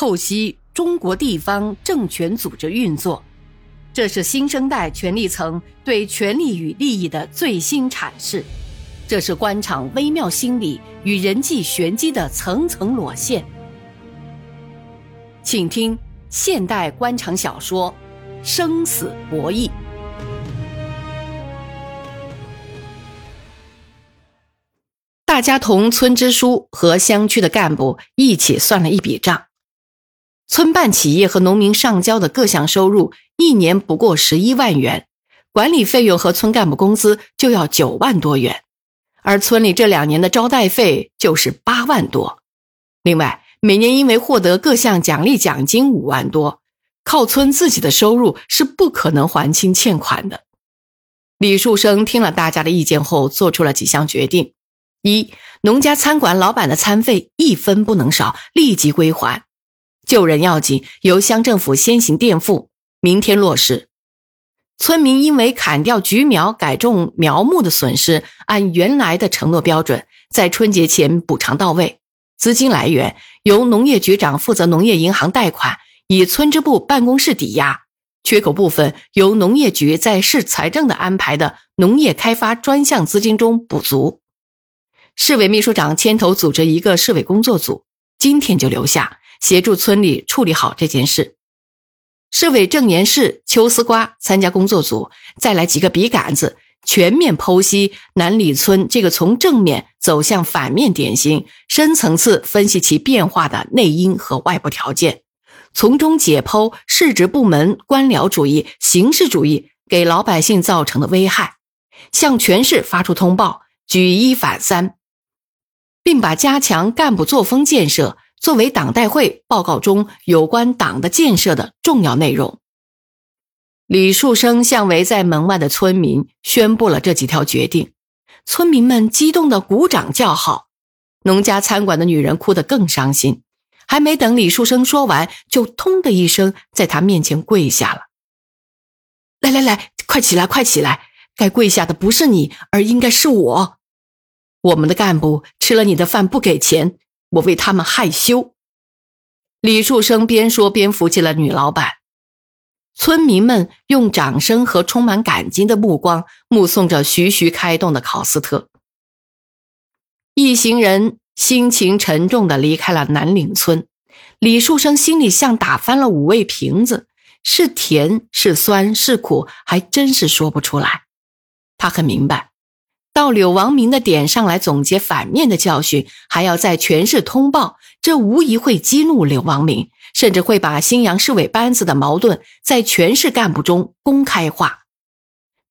透析中国地方政权组织运作，这是新生代权力层对权力与利益的最新阐释，这是官场微妙心理与人际玄机的层层裸现。请听现代官场小说《生死博弈》。大家同村支书和乡区的干部一起算了一笔账。村办企业和农民上交的各项收入，一年不过十一万元，管理费用和村干部工资就要九万多元，而村里这两年的招待费就是八万多。另外，每年因为获得各项奖励奖金五万多，靠村自己的收入是不可能还清欠款的。李树生听了大家的意见后，做出了几项决定：一，农家餐馆老板的餐费一分不能少，立即归还。救人要紧，由乡政府先行垫付，明天落实。村民因为砍掉橘苗改种苗木的损失，按原来的承诺标准，在春节前补偿到位。资金来源由农业局长负责农业银行贷款，以村支部办公室抵押；缺口部分由农业局在市财政的安排的农业开发专项资金中补足。市委秘书长牵头组织一个市委工作组，今天就留下。协助村里处理好这件事。市委正言室邱丝瓜参加工作组，再来几个笔杆子，全面剖析南里村这个从正面走向反面典型，深层次分析其变化的内因和外部条件，从中解剖市直部门官僚主义、形式主义给老百姓造成的危害，向全市发出通报，举一反三，并把加强干部作风建设。作为党代会报告中有关党的建设的重要内容，李树生向围在门外的村民宣布了这几条决定。村民们激动的鼓掌叫好，农家餐馆的女人哭得更伤心。还没等李树生说完，就“通”的一声在他面前跪下了。来来来，快起来，快起来！该跪下的不是你，而应该是我。我们的干部吃了你的饭不给钱。我为他们害羞。李树生边说边扶起了女老板，村民们用掌声和充满感激的目光目送着徐徐开动的考斯特。一行人心情沉重的离开了南岭村。李树生心里像打翻了五味瓶子，是甜是酸是苦，还真是说不出来。他很明白。到柳王明的点上来总结反面的教训，还要在全市通报，这无疑会激怒柳王明，甚至会把新阳市委班子的矛盾在全市干部中公开化。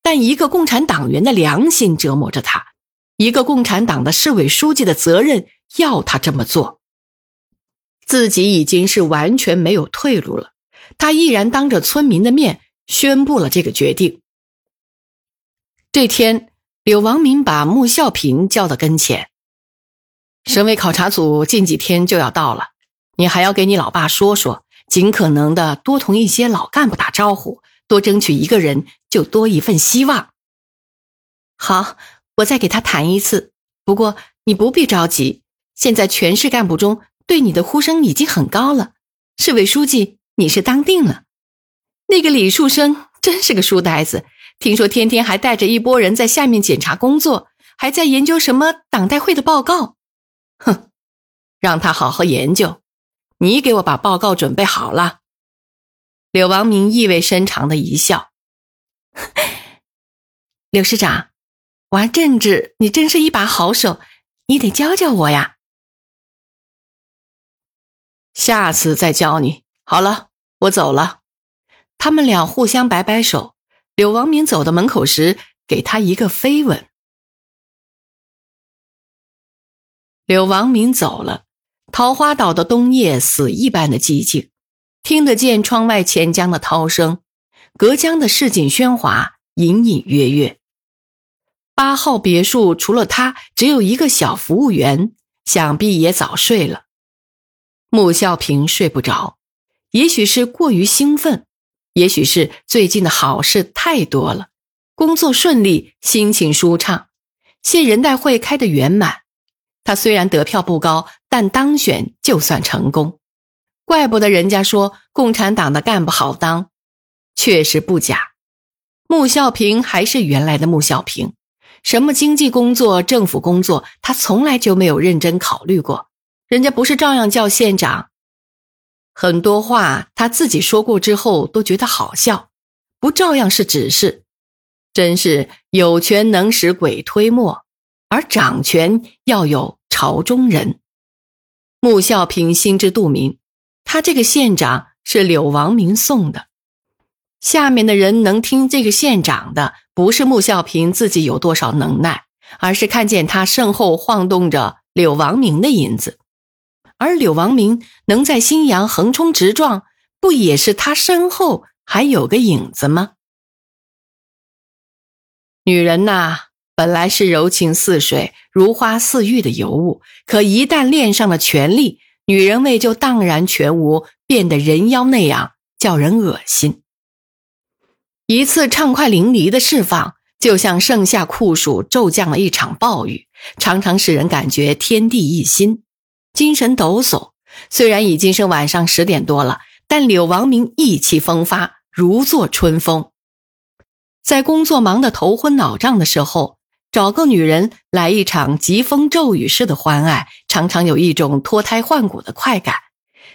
但一个共产党员的良心折磨着他，一个共产党的市委书记的责任要他这么做。自己已经是完全没有退路了，他毅然当着村民的面宣布了这个决定。这天。柳王明把穆孝平叫到跟前。省委考察组近几天就要到了，你还要给你老爸说说，尽可能的多同一些老干部打招呼，多争取一个人就多一份希望。好，我再给他谈一次。不过你不必着急，现在全市干部中对你的呼声已经很高了。市委书记，你是当定了。那个李树生真是个书呆子。听说天天还带着一拨人在下面检查工作，还在研究什么党代会的报告。哼，让他好好研究。你给我把报告准备好了。柳王明意味深长的一笑。柳市长，玩政治你真是一把好手，你得教教我呀。下次再教你。好了，我走了。他们俩互相摆摆手。柳王明走到门口时，给他一个飞吻。柳王明走了，桃花岛的冬夜死一般的寂静，听得见窗外钱江的涛声，隔江的市井喧哗，隐隐约约。八号别墅除了他，只有一个小服务员，想必也早睡了。穆孝平睡不着，也许是过于兴奋。也许是最近的好事太多了，工作顺利，心情舒畅。县人代会开得圆满，他虽然得票不高，但当选就算成功。怪不得人家说共产党的干部好当，确实不假。穆孝平还是原来的穆孝平，什么经济工作、政府工作，他从来就没有认真考虑过。人家不是照样叫县长？很多话他自己说过之后都觉得好笑，不照样是指示？真是有权能使鬼推磨，而掌权要有朝中人。穆孝平心知肚明，他这个县长是柳王明送的。下面的人能听这个县长的，不是穆孝平自己有多少能耐，而是看见他身后晃动着柳王明的银子。而柳王明能在新阳横冲直撞，不也是他身后还有个影子吗？女人呐，本来是柔情似水、如花似玉的尤物，可一旦恋上了权力，女人味就荡然全无，变得人妖那样，叫人恶心。一次畅快淋漓的释放，就像盛夏酷暑骤降了一场暴雨，常常使人感觉天地一新，精神抖擞。虽然已经是晚上十点多了，但柳王明意气风发，如坐春风。在工作忙得头昏脑胀的时候，找个女人来一场疾风骤雨式的欢爱，常常有一种脱胎换骨的快感，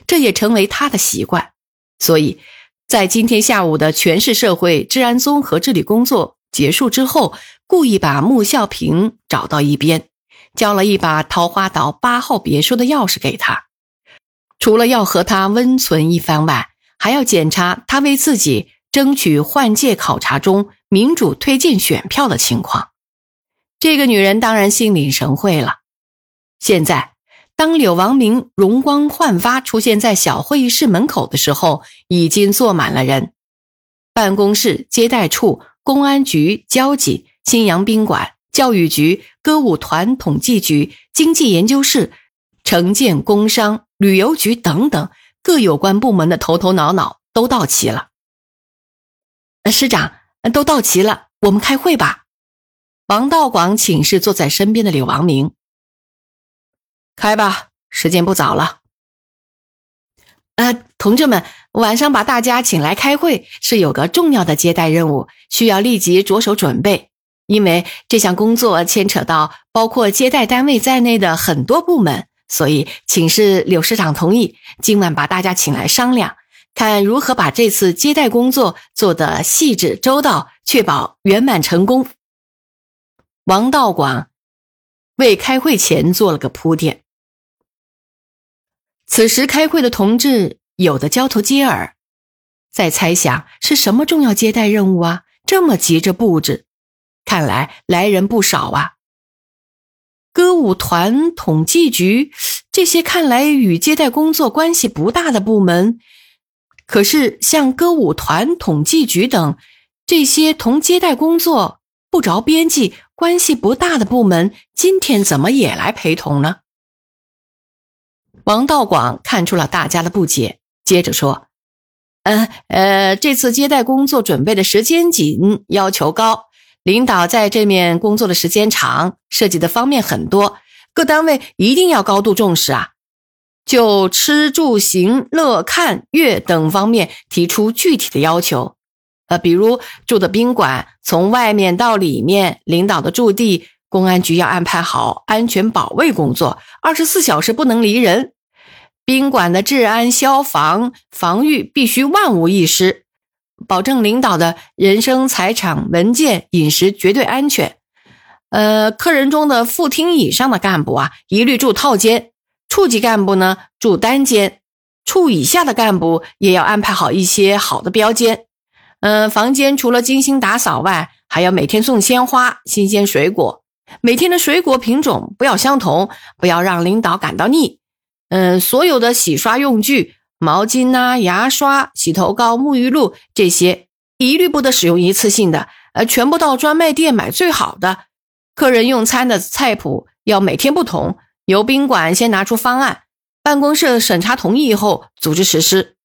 这也成为他的习惯。所以。在今天下午的全市社会治安综合治理工作结束之后，故意把穆孝平找到一边，交了一把桃花岛八号别墅的钥匙给他。除了要和他温存一番外，还要检查他为自己争取换届考察中民主推荐选票的情况。这个女人当然心领神会了。现在。当柳王明容光焕发出现在小会议室门口的时候，已经坐满了人。办公室、接待处、公安局、交警、新阳宾馆、教育局、歌舞团、统计局、经济研究室、城建、工商、旅游局等等各有关部门的头头脑脑都到齐了。师长，都到齐了，我们开会吧。王道广请示坐在身边的柳王明。开吧，时间不早了。呃，同志们，晚上把大家请来开会，是有个重要的接待任务，需要立即着手准备。因为这项工作牵扯到包括接待单位在内的很多部门，所以请示柳市长同意，今晚把大家请来商量，看如何把这次接待工作做得细致周到，确保圆满成功。王道广为开会前做了个铺垫。此时开会的同志有的交头接耳，在猜想是什么重要接待任务啊？这么急着布置，看来来人不少啊。歌舞团、统计局这些看来与接待工作关系不大的部门，可是像歌舞团、统计局等这些同接待工作不着边际、关系不大的部门，今天怎么也来陪同呢？王道广看出了大家的不解，接着说：“嗯呃，这次接待工作准备的时间紧，要求高，领导在这面工作的时间长，涉及的方面很多，各单位一定要高度重视啊！就吃住行乐看乐等方面提出具体的要求，呃，比如住的宾馆从外面到里面，领导的驻地，公安局要安排好安全保卫工作，二十四小时不能离人。”宾馆的治安、消防防御必须万无一失，保证领导的人身、财产、文件、饮食绝对安全。呃，客人中的副厅以上的干部啊，一律住套间；处级干部呢，住单间；处以下的干部也要安排好一些好的标间。嗯，房间除了精心打扫外，还要每天送鲜花、新鲜水果。每天的水果品种不要相同，不要让领导感到腻。嗯，所有的洗刷用具、毛巾呐、牙刷、洗头膏、沐浴露这些，一律不得使用一次性的，呃，全部到专卖店买最好的。客人用餐的菜谱要每天不同，由宾馆先拿出方案，办公室审查同意以后组织实施。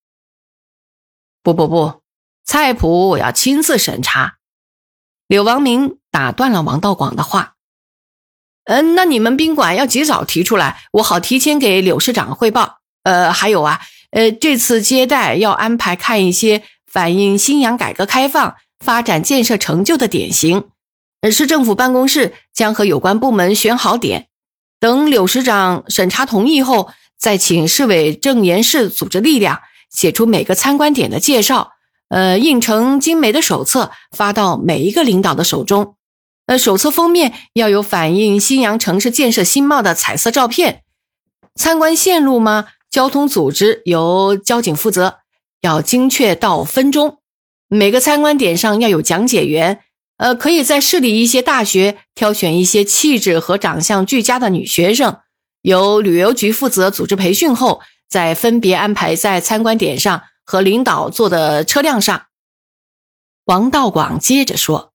不不不，菜谱我要亲自审查。柳王明打断了王道广的话。嗯，那你们宾馆要及早提出来，我好提前给柳市长汇报。呃，还有啊，呃，这次接待要安排看一些反映新阳改革开放发展建设成就的典型。呃，市政府办公室将和有关部门选好点，等柳市长审查同意后，再请市委政研室组织力量写出每个参观点的介绍，呃，印成精美的手册发到每一个领导的手中。呃，手册封面要有反映新阳城市建设新貌的彩色照片。参观线路吗？交通组织由交警负责，要精确到分钟。每个参观点上要有讲解员，呃，可以在市里一些大学挑选一些气质和长相俱佳的女学生，由旅游局负责组织培训后，再分别安排在参观点上和领导坐的车辆上。王道广接着说：“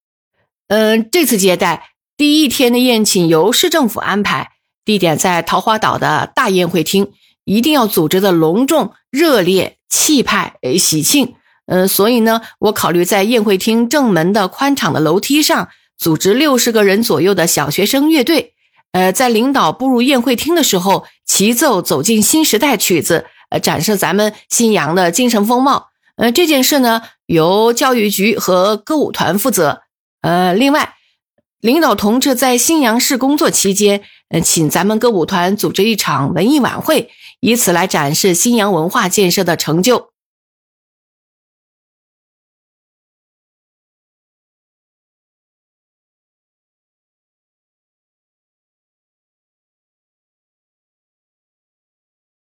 嗯，这次接待第一天的宴请由市政府安排，地点在桃花岛的大宴会厅。”一定要组织的隆重、热烈、气派、喜庆。呃，所以呢，我考虑在宴会厅正门的宽敞的楼梯上组织六十个人左右的小学生乐队。呃，在领导步入宴会厅的时候，齐奏《走进新时代》曲子，呃，展示咱们新阳的精神风貌。呃，这件事呢，由教育局和歌舞团负责。呃，另外，领导同志在信阳市工作期间，呃，请咱们歌舞团组织一场文艺晚会。以此来展示信阳文化建设的成就。